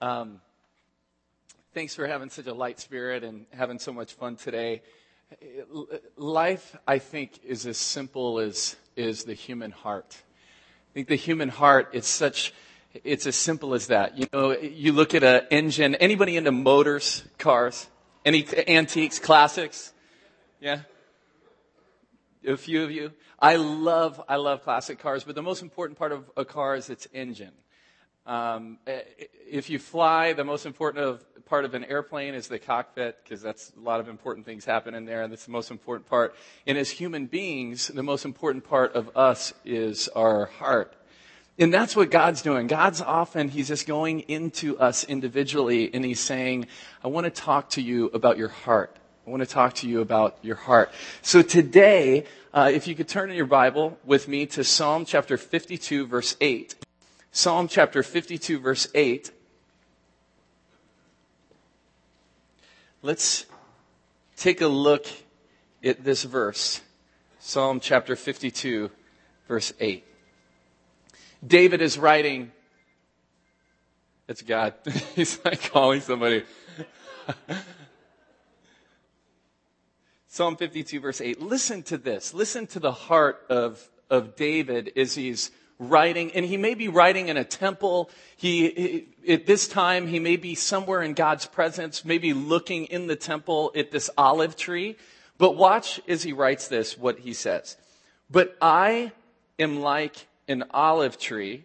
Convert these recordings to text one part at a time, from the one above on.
Um, thanks for having such a light spirit and having so much fun today. Life, I think, is as simple as is the human heart. I think the human heart is such it's as simple as that. You know, you look at an engine. Anybody into motors, cars, any antiques, classics? Yeah, a few of you. I love I love classic cars, but the most important part of a car is its engine. Um, if you fly, the most important of, part of an airplane is the cockpit because that's a lot of important things happen in there, and that's the most important part. And as human beings, the most important part of us is our heart. And that's what God's doing. God's often, He's just going into us individually and He's saying, I want to talk to you about your heart. I want to talk to you about your heart. So today, uh, if you could turn in your Bible with me to Psalm chapter 52 verse 8. Psalm chapter 52, verse 8. Let's take a look at this verse. Psalm chapter 52, verse 8. David is writing, it's God. He's like calling somebody. Psalm 52, verse 8. Listen to this. Listen to the heart of, of David as he's writing, and he may be writing in a temple. He, at this time, he may be somewhere in God's presence, maybe looking in the temple at this olive tree. But watch as he writes this, what he says. But I am like an olive tree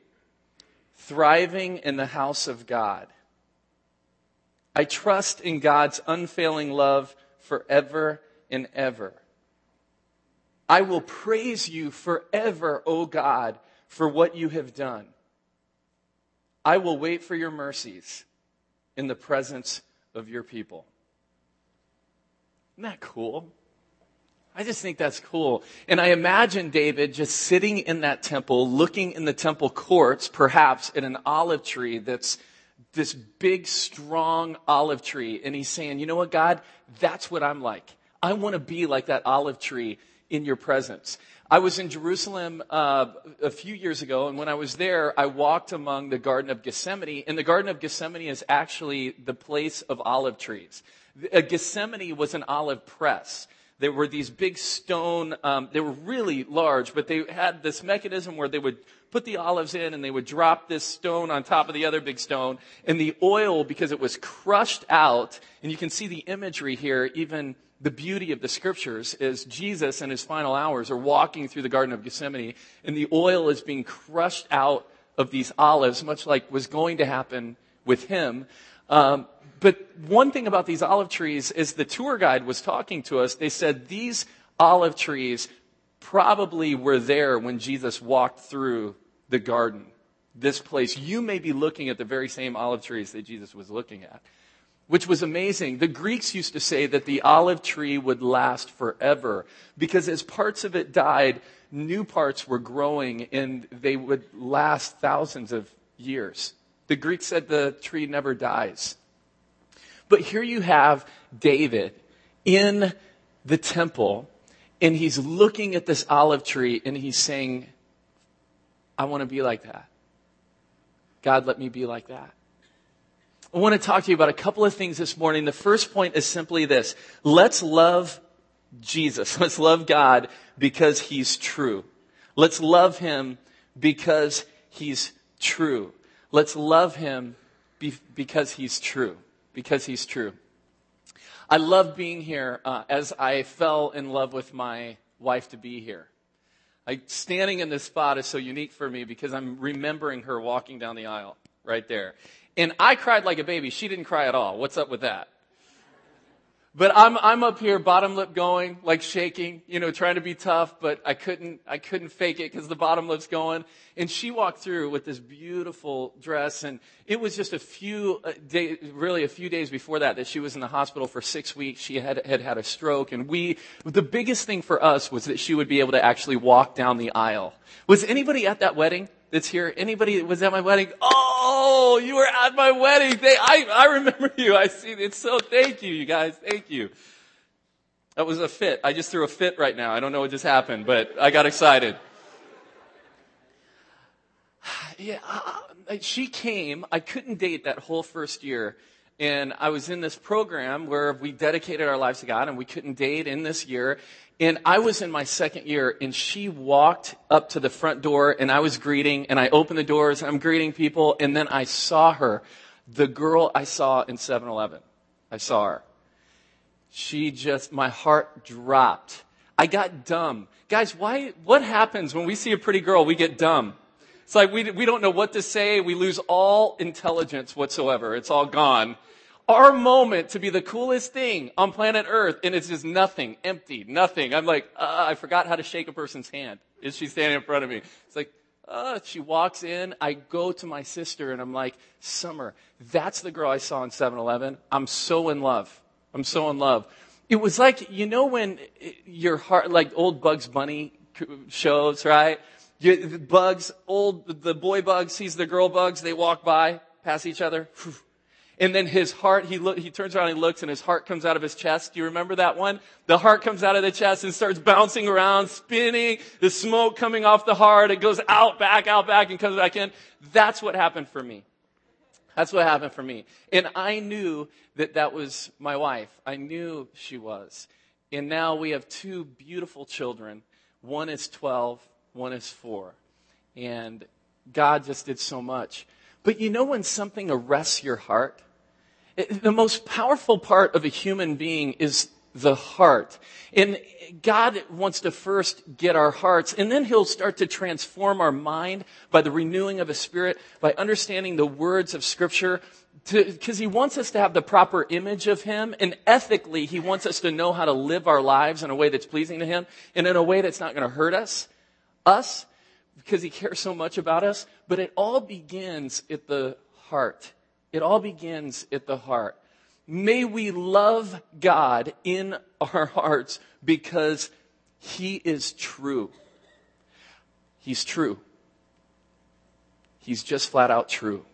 thriving in the house of God. I trust in God's unfailing love forever and ever. I will praise you forever, O God, for what you have done. I will wait for your mercies in the presence of your people. Isn't that cool? I just think that's cool. And I imagine David just sitting in that temple, looking in the temple courts, perhaps at an olive tree that's this big, strong olive tree. And he's saying, you know what, God? That's what I'm like. I want to be like that olive tree in your presence. I was in Jerusalem uh, a few years ago, and when I was there, I walked among the Garden of Gethsemane. And the Garden of Gethsemane is actually the place of olive trees. Uh, Gethsemane was an olive press. There were these big stone, um, they were really large, but they had this mechanism where they would put the olives in and they would drop this stone on top of the other big stone. And the oil, because it was crushed out, and you can see the imagery here, even the beauty of the scriptures is Jesus in his final hours are walking through the Garden of Gethsemane, and the oil is being crushed out of these olives, much like was going to happen with him. Um, but one thing about these olive trees is the tour guide was talking to us. They said these olive trees probably were there when Jesus walked through the garden. This place, you may be looking at the very same olive trees that Jesus was looking at which was amazing. The Greeks used to say that the olive tree would last forever because as parts of it died, new parts were growing and they would last thousands of years. The Greek said the tree never dies. But here you have David in the temple and he's looking at this olive tree and he's saying, I want to be like that. God, let me be like that. I want to talk to you about a couple of things this morning. The first point is simply this. Let's love Jesus. Let's love God because He's true. Let's love Him because He's true. Let's love Him be- because He's true. Because He's true. I love being here uh, as I fell in love with my wife to be here. Standing in this spot is so unique for me because I'm remembering her walking down the aisle right there. And I cried like a baby. She didn't cry at all. What's up with that? But I'm, I'm up here, bottom lip going, like shaking, you know, trying to be tough, but I couldn't, I couldn't fake it because the bottom lip's going. And she walked through with this beautiful dress and it was just a few uh, days, really a few days before that, that she was in the hospital for six weeks. She had, had had a stroke and we, the biggest thing for us was that she would be able to actually walk down the aisle. Was anybody at that wedding? That's here? Anybody that was at my wedding? Oh, you were at my wedding. They, I, I remember you. I see it. So thank you, you guys. Thank you. That was a fit. I just threw a fit right now. I don't know what just happened, but I got excited. Yeah, she came. I couldn't date that whole first year. And I was in this program where we dedicated our lives to God and we couldn't date in this year. And I was in my second year and she walked up to the front door and I was greeting and I opened the doors and I'm greeting people and then I saw her. The girl I saw in 7-Eleven. I saw her. She just, my heart dropped. I got dumb. Guys, why, what happens when we see a pretty girl? We get dumb. It's like we, we don't know what to say. We lose all intelligence whatsoever. It's all gone. Our moment to be the coolest thing on planet Earth, and it's just nothing, empty, nothing. I'm like, uh, I forgot how to shake a person's hand. Is she standing in front of me? It's like, uh, she walks in. I go to my sister and I'm like, Summer, that's the girl I saw in 7-Eleven. I'm so in love. I'm so in love. It was like, you know, when your heart, like old Bugs Bunny shows, right? You, bugs, old, the boy bug sees the girl bugs, they walk by, pass each other. And then his heart, he, he turns around and he looks and his heart comes out of his chest. Do you remember that one? The heart comes out of the chest and starts bouncing around, spinning, the smoke coming off the heart. It goes out, back, out, back, and comes back in. That's what happened for me. That's what happened for me. And I knew that that was my wife. I knew she was. And now we have two beautiful children. One is 12, one is 4. And God just did so much. But you know when something arrests your heart? It, the most powerful part of a human being is the heart. And God wants to first get our hearts, and then He'll start to transform our mind by the renewing of His Spirit, by understanding the words of Scripture, because He wants us to have the proper image of Him, and ethically, He wants us to know how to live our lives in a way that's pleasing to Him, and in a way that's not going to hurt us, us, because He cares so much about us. But it all begins at the heart. It all begins at the heart. May we love God in our hearts because He is true. He's true. He's just flat out true.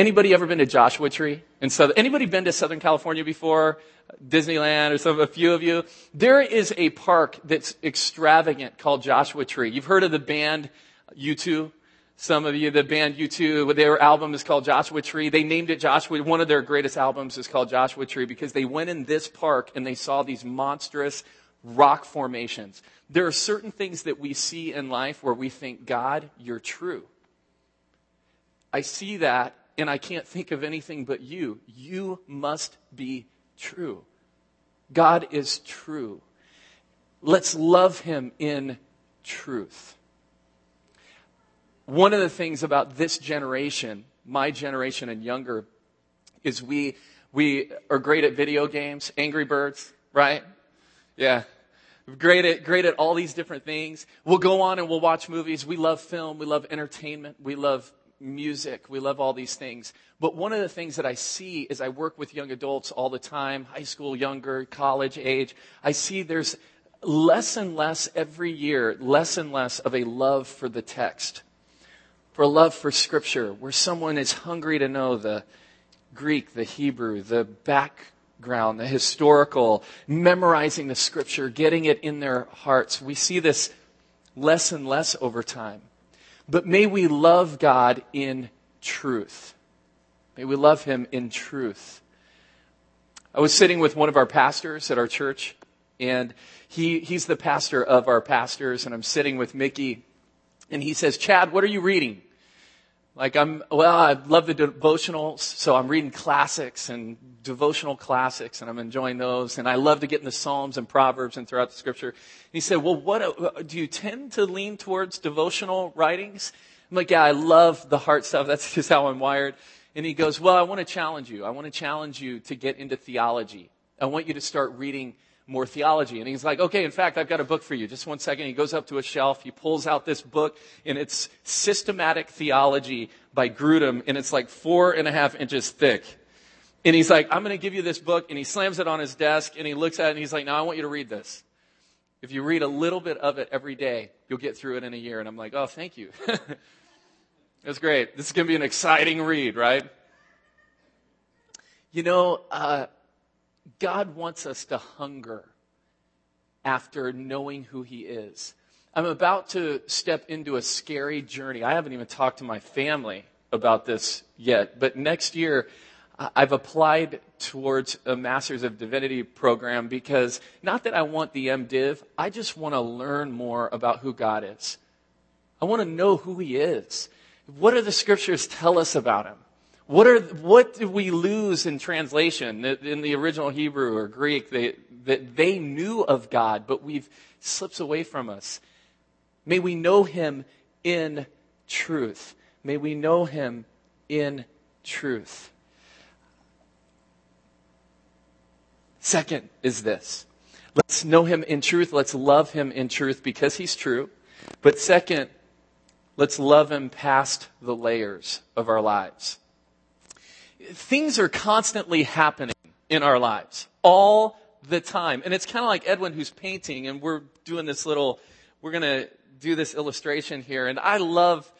Anybody ever been to Joshua Tree? And so, anybody been to Southern California before? Disneyland or some, a few of you? There is a park that's extravagant called Joshua Tree. You've heard of the band U2? Some of you, the band U2, their album is called Joshua Tree. They named it Joshua. One of their greatest albums is called Joshua Tree because they went in this park and they saw these monstrous rock formations. There are certain things that we see in life where we think, God, you're true. I see that and I can't think of anything but you. You must be true. God is true. Let's love him in truth. One of the things about this generation, my generation and younger, is we, we are great at video games, Angry Birds, right? Yeah. Great at, great at all these different things. We'll go on and we'll watch movies. We love film. We love entertainment. We love music. We love all these things. But one of the things that I see as I work with young adults all the time, high school, younger, college age, I see there's less and less every year, less and less of a love for the text for love for Scripture, where someone is hungry to know the Greek, the Hebrew, the background, the historical, memorizing the Scripture, getting it in their hearts. We see this less and less over time. But may we love God in truth. May we love Him in truth. I was sitting with one of our pastors at our church, and he, he's the pastor of our pastors, and I'm sitting with Mickey, and he says, Chad, what are you reading? Like I'm, well, I love the devotionals, so I'm reading classics and devotional classics, and I'm enjoying those. And I love to get in the Psalms and Proverbs and throughout the Scripture. And he said, "Well, what do you tend to lean towards devotional writings?" I'm like, "Yeah, I love the heart stuff. That's just how I'm wired." And he goes, "Well, I want to challenge you. I want to challenge you to get into theology. I want you to start reading." More theology. And he's like, okay, in fact, I've got a book for you. Just one second. He goes up to a shelf. He pulls out this book and it's Systematic Theology by Grudem and it's like four and a half inches thick. And he's like, I'm going to give you this book. And he slams it on his desk and he looks at it and he's like, now I want you to read this. If you read a little bit of it every day, you'll get through it in a year. And I'm like, oh, thank you. That's great. This is going to be an exciting read, right? You know, uh, God wants us to hunger after knowing who He is. I'm about to step into a scary journey. I haven't even talked to my family about this yet, but next year I've applied towards a Master's of Divinity program because not that I want the MDiv, I just want to learn more about who God is. I want to know who He is. What do the scriptures tell us about Him? What are, what did we lose in translation? In the original Hebrew or Greek, they, that they knew of God, but we've slips away from us. May we know him in truth. May we know him in truth. Second is this. Let's know him in truth. Let's love him in truth because he's true. But second, let's love him past the layers of our lives. Things are constantly happening in our lives all the time. And it's kind of like Edwin who's painting and we're doing this little, we're going to do this illustration here. And I love,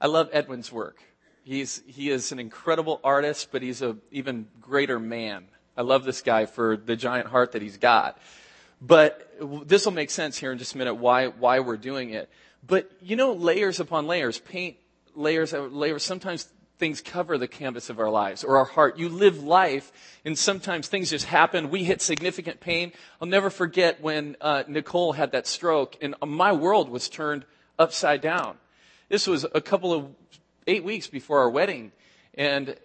I love Edwin's work. He's, he is an incredible artist, but he's an even greater man. I love this guy for the giant heart that he's got. But this will make sense here in just a minute why, why we're doing it. But you know, layers upon layers, paint layers, layers, sometimes things cover the canvas of our lives or our heart. You live life, and sometimes things just happen. We hit significant pain. I'll never forget when uh, Nicole had that stroke, and my world was turned upside down. This was a couple of eight weeks before our wedding, and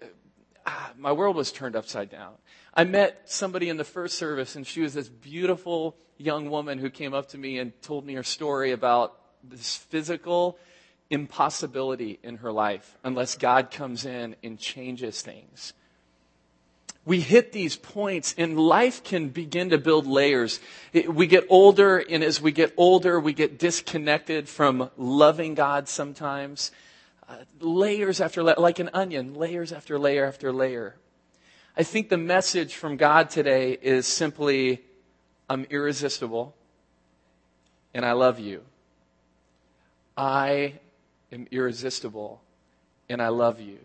ah, my world was turned upside down. I met somebody in the first service, and she was this beautiful young woman who came up to me and told me her story about this physical impossibility in her life unless God comes in and changes things. We hit these points and life can begin to build layers. We get older and as we get older, we get disconnected from loving God sometimes. Uh, layers after, la- like an onion, layers after layer after layer. I think the message from God today is simply, I'm irresistible and I love you. I am irresistible and I love you.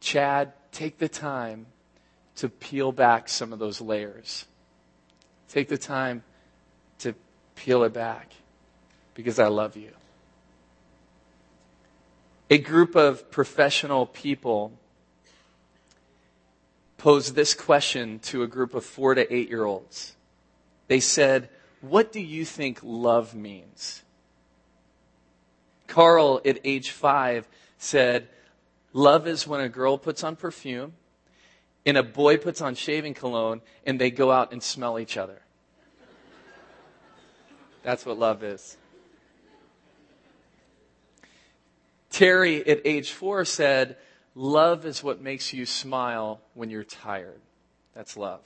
Chad, take the time to peel back some of those layers. Take the time to peel it back because I love you. A group of professional people posed this question to a group of four to eight year olds. They said, What do you think love means? Carl, at age five, said, Love is when a girl puts on perfume and a boy puts on shaving cologne and they go out and smell each other. That's what love is. Terry, at age four, said, Love is what makes you smile when you're tired. That's love.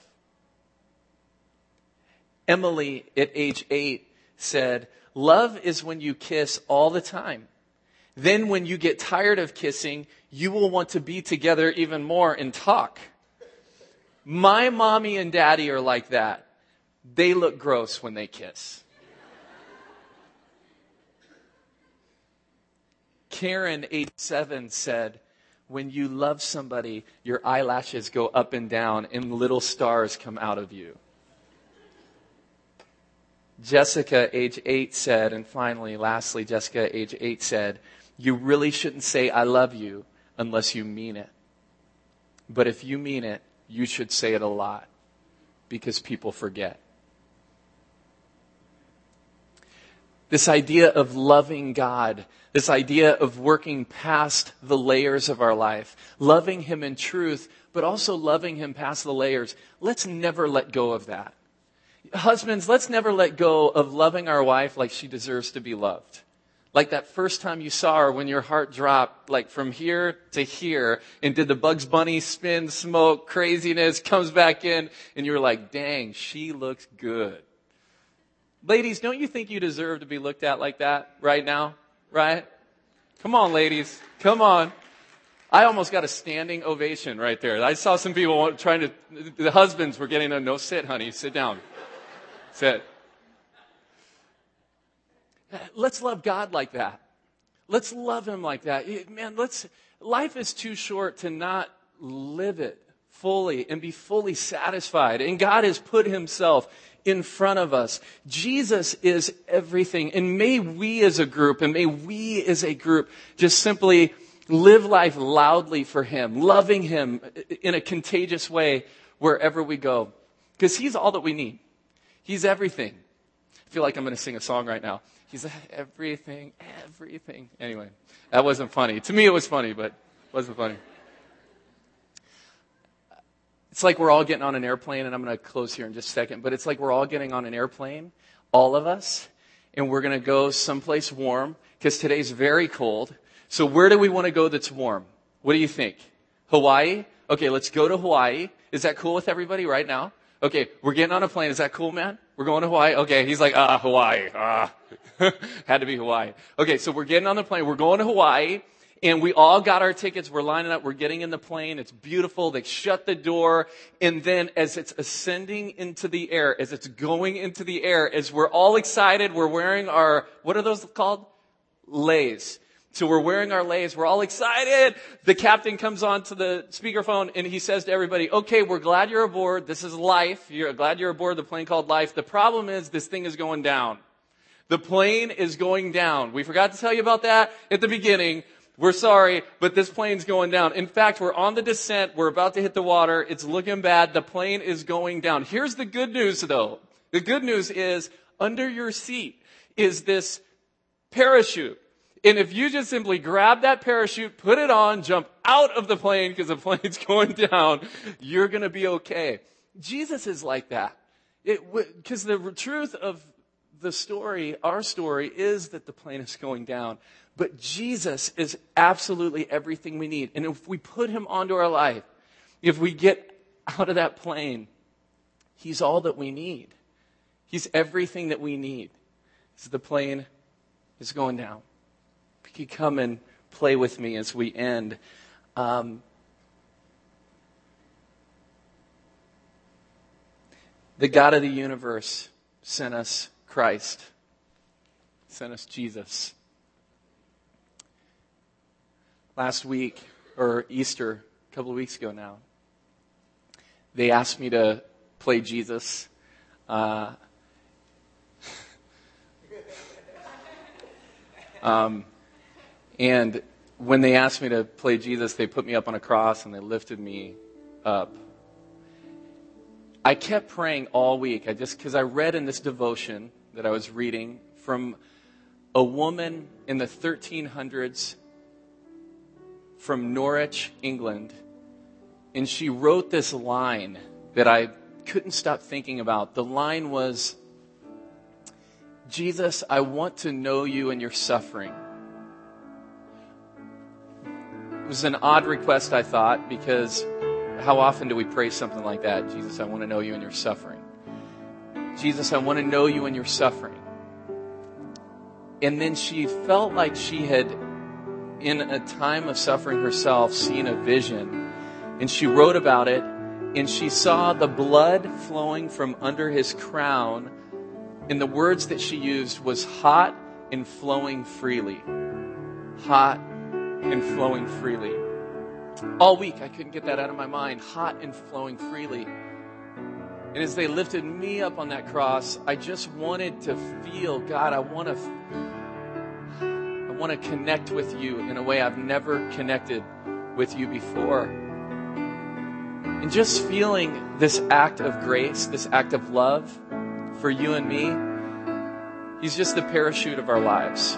Emily, at age eight, said, Love is when you kiss all the time. Then when you get tired of kissing, you will want to be together even more and talk. My mommy and daddy are like that. They look gross when they kiss. Karen, 87, said, When you love somebody, your eyelashes go up and down and little stars come out of you. Jessica, age eight, said, and finally, lastly, Jessica, age eight, said, You really shouldn't say, I love you unless you mean it. But if you mean it, you should say it a lot because people forget. This idea of loving God, this idea of working past the layers of our life, loving Him in truth, but also loving Him past the layers. Let's never let go of that. Husbands, let's never let go of loving our wife like she deserves to be loved. Like that first time you saw her when your heart dropped, like from here to here, and did the Bugs Bunny spin, smoke, craziness, comes back in, and you're like, dang, she looks good. Ladies, don't you think you deserve to be looked at like that right now? Right? Come on, ladies. Come on. I almost got a standing ovation right there. I saw some people trying to, the husbands were getting a no sit, honey, sit down. That's it. Let's love God like that. Let's love Him like that. Man, let's, life is too short to not live it fully and be fully satisfied. And God has put himself in front of us. Jesus is everything. And may we as a group and may we as a group just simply live life loudly for him, loving him in a contagious way wherever we go. Because he's all that we need. He's everything. I feel like I'm going to sing a song right now. He's everything, everything. Anyway, that wasn't funny. To me, it was funny, but it wasn't funny. It's like we're all getting on an airplane, and I'm going to close here in just a second, but it's like we're all getting on an airplane, all of us, and we're going to go someplace warm because today's very cold. So where do we want to go that's warm? What do you think? Hawaii? Okay, let's go to Hawaii. Is that cool with everybody right now? Okay, we're getting on a plane. Is that cool, man? We're going to Hawaii? Okay, he's like, ah, Hawaii. Ah. Had to be Hawaii. Okay, so we're getting on the plane. We're going to Hawaii. And we all got our tickets. We're lining up. We're getting in the plane. It's beautiful. They shut the door. And then as it's ascending into the air, as it's going into the air, as we're all excited, we're wearing our, what are those called? Leis. So we're wearing our leis. We're all excited. The captain comes on to the speakerphone and he says to everybody, okay, we're glad you're aboard. This is life. You're glad you're aboard the plane called life. The problem is this thing is going down. The plane is going down. We forgot to tell you about that at the beginning. We're sorry, but this plane's going down. In fact, we're on the descent. We're about to hit the water. It's looking bad. The plane is going down. Here's the good news though. The good news is under your seat is this parachute. And if you just simply grab that parachute, put it on, jump out of the plane because the plane's going down, you're going to be okay. Jesus is like that. Because the truth of the story, our story, is that the plane is going down. But Jesus is absolutely everything we need. And if we put him onto our life, if we get out of that plane, he's all that we need. He's everything that we need. So the plane is going down you come and play with me as we end? Um, the God of the universe sent us Christ, sent us Jesus. Last week, or Easter, a couple of weeks ago now, they asked me to play Jesus. Uh, um, and when they asked me to play Jesus, they put me up on a cross and they lifted me up. I kept praying all week. I just because I read in this devotion that I was reading from a woman in the 1300s from Norwich, England, and she wrote this line that I couldn't stop thinking about. The line was, Jesus, I want to know you in your suffering. Was an odd request, I thought, because how often do we pray something like that? Jesus, I want to know you in your suffering. Jesus, I want to know you in your suffering. And then she felt like she had, in a time of suffering herself, seen a vision. And she wrote about it. And she saw the blood flowing from under his crown. And the words that she used was hot and flowing freely. Hot and flowing freely. All week, I couldn't get that out of my mind. Hot and flowing freely. And as they lifted me up on that cross, I just wanted to feel, God, I want to I want to connect with you in a way I've never connected with you before. And just feeling this act of grace, this act of love for you and me, He's just the parachute of our lives.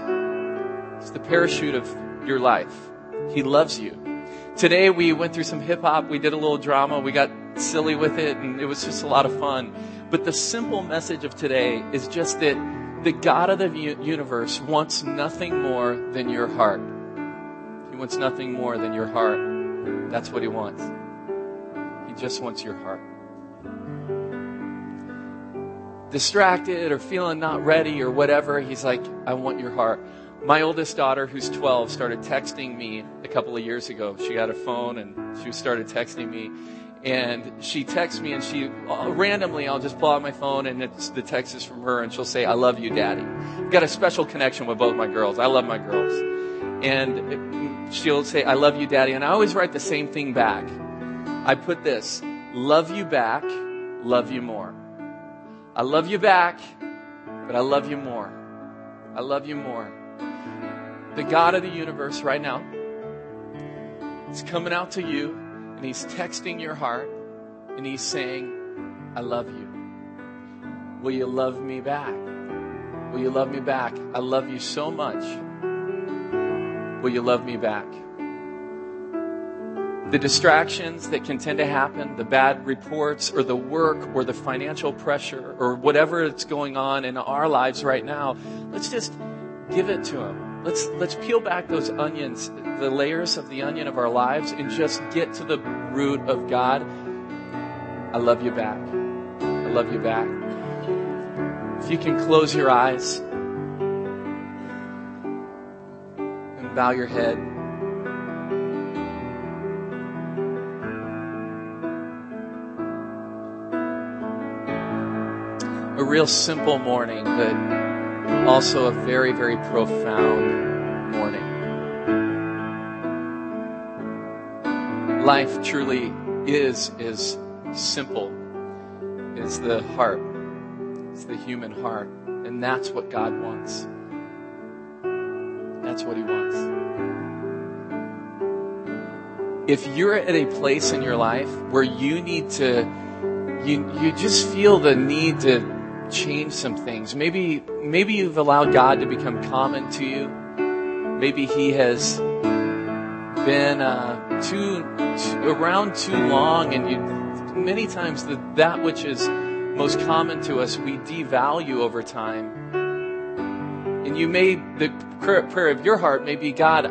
It's the parachute of your life. He loves you. Today we went through some hip hop. We did a little drama. We got silly with it and it was just a lot of fun. But the simple message of today is just that the God of the universe wants nothing more than your heart. He wants nothing more than your heart. That's what he wants. He just wants your heart. Distracted or feeling not ready or whatever, he's like, I want your heart. My oldest daughter, who's 12, started texting me a couple of years ago. She got a phone and she started texting me. And she texts me and she uh, randomly, I'll just pull out my phone and it's, the text is from her and she'll say, I love you, daddy. I've got a special connection with both my girls. I love my girls. And she'll say, I love you, daddy. And I always write the same thing back. I put this love you back, love you more. I love you back, but I love you more. I love you more. The God of the universe right now is coming out to you and he's texting your heart and he's saying, I love you. Will you love me back? Will you love me back? I love you so much. Will you love me back? The distractions that can tend to happen, the bad reports or the work or the financial pressure or whatever is going on in our lives right now, let's just give it to him. Let's, let's peel back those onions, the layers of the onion of our lives and just get to the root of God. I love you back. I love you back. If you can close your eyes and bow your head. A real simple morning, but also a very, very profound morning. Life truly is as simple as the heart. It's the human heart. And that's what God wants. That's what He wants. If you're at a place in your life where you need to, you, you just feel the need to change some things. Maybe, maybe you've allowed God to become common to you. Maybe He has been uh, too, too around too long, and you many times the, that which is most common to us we devalue over time. And you may the prayer of your heart may be God.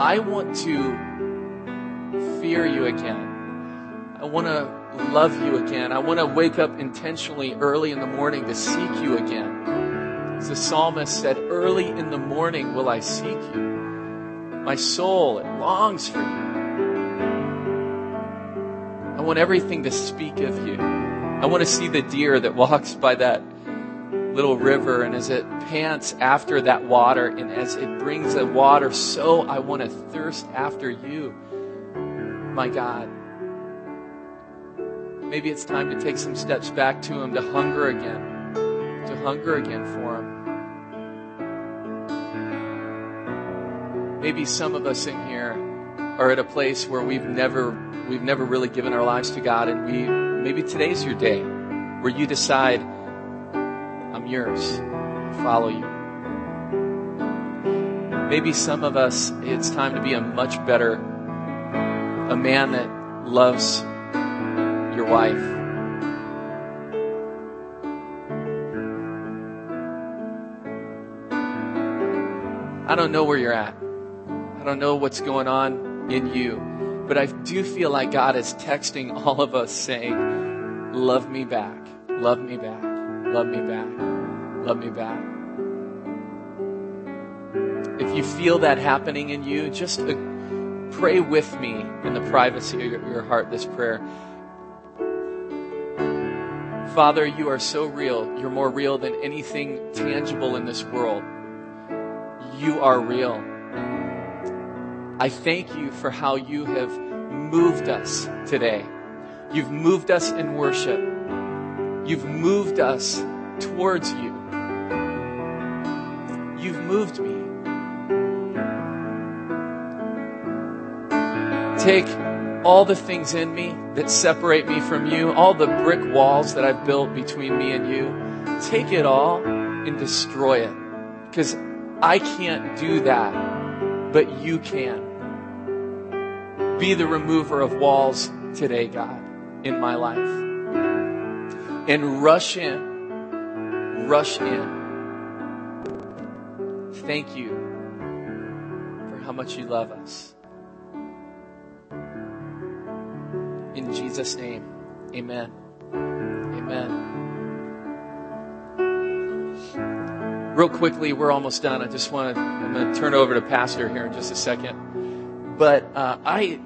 I want to fear you again. I want to love you again. I want to wake up intentionally early in the morning to seek you again. As the psalmist said, early in the morning will I seek you. My soul, it longs for you. I want everything to speak of you. I want to see the deer that walks by that little river and as it pants after that water and as it brings the water, so I want to thirst after you, my God. Maybe it's time to take some steps back to Him, to hunger again, to hunger again for Him. Maybe some of us in here are at a place where we've never we've never really given our lives to God, and we maybe today's your day where you decide, I'm yours, I follow you. Maybe some of us, it's time to be a much better, a man that loves your wife. I don't know where you're at. I don't know what's going on in you. But I do feel like God is texting all of us saying, Love me back, love me back, love me back, love me back. If you feel that happening in you, just uh, pray with me in the privacy of your heart this prayer. Father, you are so real. You're more real than anything tangible in this world. You are real. I thank you for how you have moved us today. You've moved us in worship. You've moved us towards you. You've moved me. Take all the things in me that separate me from you, all the brick walls that I've built between me and you, take it all and destroy it. Because I can't do that, but you can. Be the remover of walls today, God, in my life. And rush in, rush in. Thank you for how much you love us. In Jesus' name, amen. Amen. Real quickly, we're almost done. I just want to, I'm going to turn over to Pastor here in just a second. But uh, I,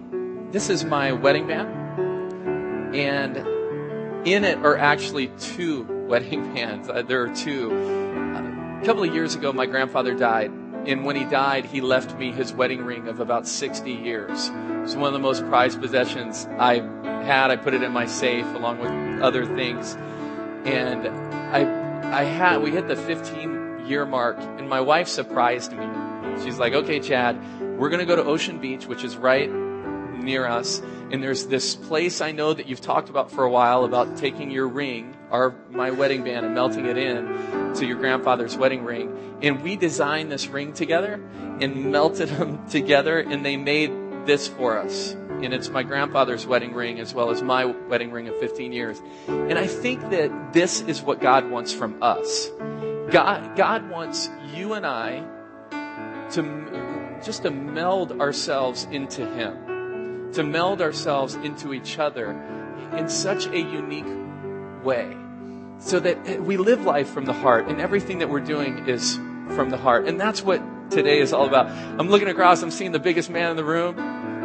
this is my wedding band, and in it are actually two wedding bands. Uh, there are two. Uh, a couple of years ago, my grandfather died, and when he died, he left me his wedding ring of about 60 years. It's one of the most prized possessions I had. I put it in my safe along with other things. And I, I had, we hit the 15 year mark and my wife surprised me. She's like, okay, Chad, we're going to go to Ocean Beach, which is right near us. And there's this place I know that you've talked about for a while about taking your ring, our, my wedding band and melting it in to your grandfather's wedding ring. And we designed this ring together and melted them together and they made this for us. And it's my grandfather's wedding ring as well as my wedding ring of 15 years. And I think that this is what God wants from us. God, God wants you and I to just to meld ourselves into Him, to meld ourselves into each other in such a unique way so that we live life from the heart and everything that we're doing is from the heart. And that's what today is all about. I'm looking across, I'm seeing the biggest man in the room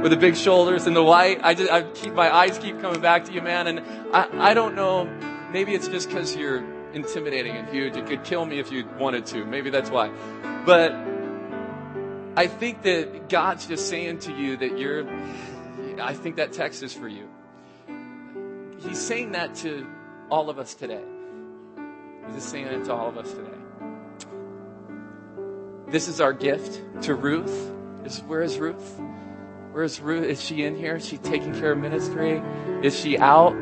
with the big shoulders and the white. I just, I keep, my eyes keep coming back to you, man. And I, I don't know, maybe it's just because you're intimidating and huge. It could kill me if you wanted to. Maybe that's why. But I think that God's just saying to you that you're, I think that text is for you. He's saying that to all of us today. He's just saying it to all of us today. This is our gift to Ruth. Is where is Ruth? Where is Ruth? Is she in here? Is she taking care of ministry? Is she out?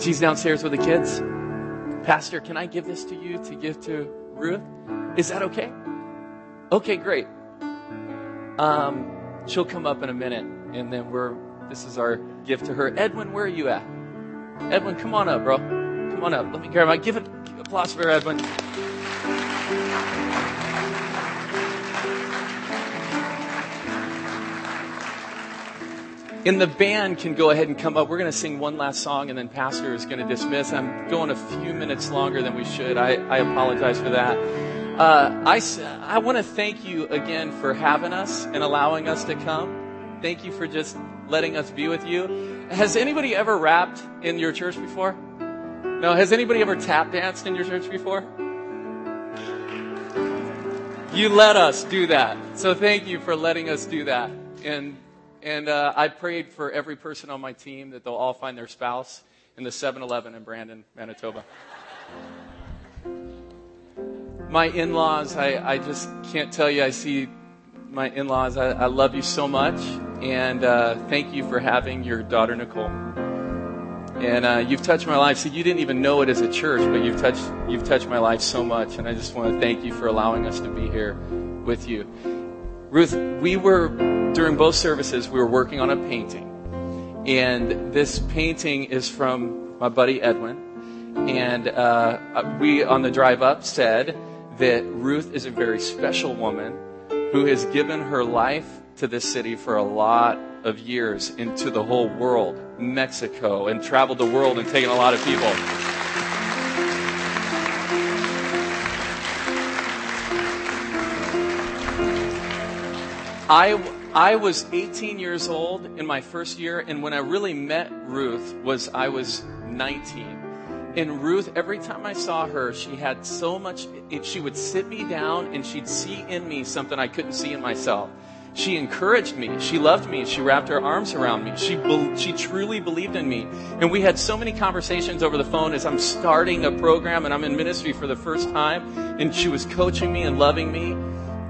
She's downstairs with the kids. Pastor, can I give this to you to give to Ruth? Is that okay? Okay, great. Um, she'll come up in a minute, and then we're. This is our gift to her. Edwin, where are you at? Edwin, come on up, bro. Come on up. Let me grab my. Give it applause for Edwin. And the band can go ahead and come up. We're going to sing one last song, and then Pastor is going to dismiss. I'm going a few minutes longer than we should. I, I apologize for that. Uh, I, I want to thank you again for having us and allowing us to come. Thank you for just letting us be with you. Has anybody ever rapped in your church before? No. Has anybody ever tap danced in your church before? You let us do that. So thank you for letting us do that. And and uh, I prayed for every person on my team that they'll all find their spouse in the 7 Eleven in Brandon, Manitoba. My in laws, I, I just can't tell you, I see my in laws. I, I, love you so much. And uh, thank you for having your daughter, Nicole. And uh, you've touched my life. See, you didn't even know it as a church, but you've touched, you've touched my life so much. And I just want to thank you for allowing us to be here with you. Ruth, we were, during both services, we were working on a painting. And this painting is from my buddy Edwin. And uh, we, on the drive up, said that Ruth is a very special woman who has given her life to this city for a lot of years into the whole world, Mexico, and traveled the world and taken a lot of people. I, I was 18 years old in my first year, and when I really met Ruth was I was 19. And Ruth, every time I saw her, she had so much, she would sit me down and she'd see in me something I couldn't see in myself. She encouraged me. She loved me. She wrapped her arms around me. She, she truly believed in me. And we had so many conversations over the phone as I'm starting a program and I'm in ministry for the first time. And she was coaching me and loving me.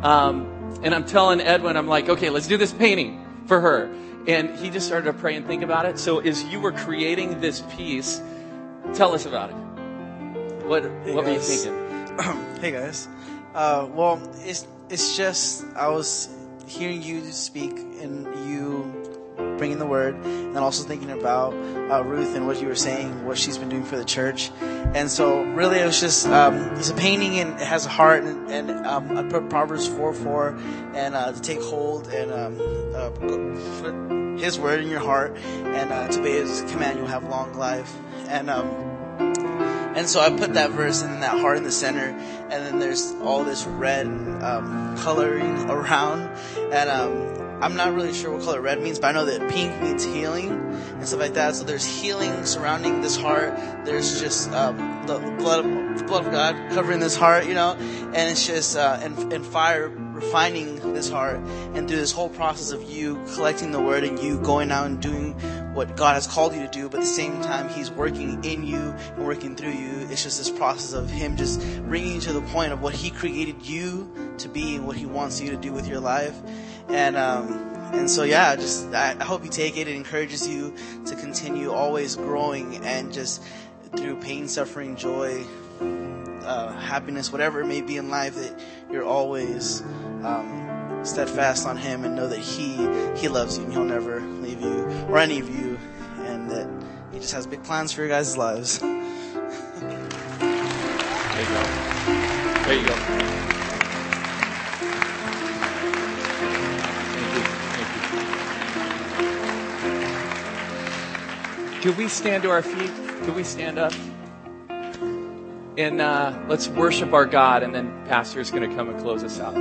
Um, and I'm telling Edwin, I'm like, okay, let's do this painting for her. And he just started to pray and think about it. So as you were creating this piece, tell us about it. What, hey what were you thinking? hey guys. Uh, well, it's, it's just, I was hearing you speak and you bringing the word, and also thinking about uh, Ruth and what you were saying, what she's been doing for the church. And so, really, it was just um, it's a painting and it has a heart, and, and um, I put Proverbs four four, and uh, to take hold and um, uh, put His word in your heart, and uh, to obey His command, you'll have long life. And um, and so I put that verse and that heart in the center. and then there's all this red um, coloring around, and um, I'm not really sure what color red means, but I know that pink means healing and stuff like that. So there's healing surrounding this heart. There's just um, the blood, of, the blood of God covering this heart, you know, and it's just uh, and, and fire refining this heart and through this whole process of you collecting the word and you going out and doing what God has called you to do, but at the same time, He's working in you and working through you. It's just this process of Him just bringing you to the point of what He created you to be and what He wants you to do with your life. And, um, and so yeah, just, I, hope you take it. It encourages you to continue always growing and just through pain, suffering, joy, uh, happiness, whatever it may be in life, that you're always um, steadfast on Him and know that He He loves you and He'll never leave you or any of you, and that He just has big plans for your guys' lives. There you go. There you go. Could we stand to our feet? Could we stand up? And uh, let's worship our God, and then Pastor is going to come and close us out.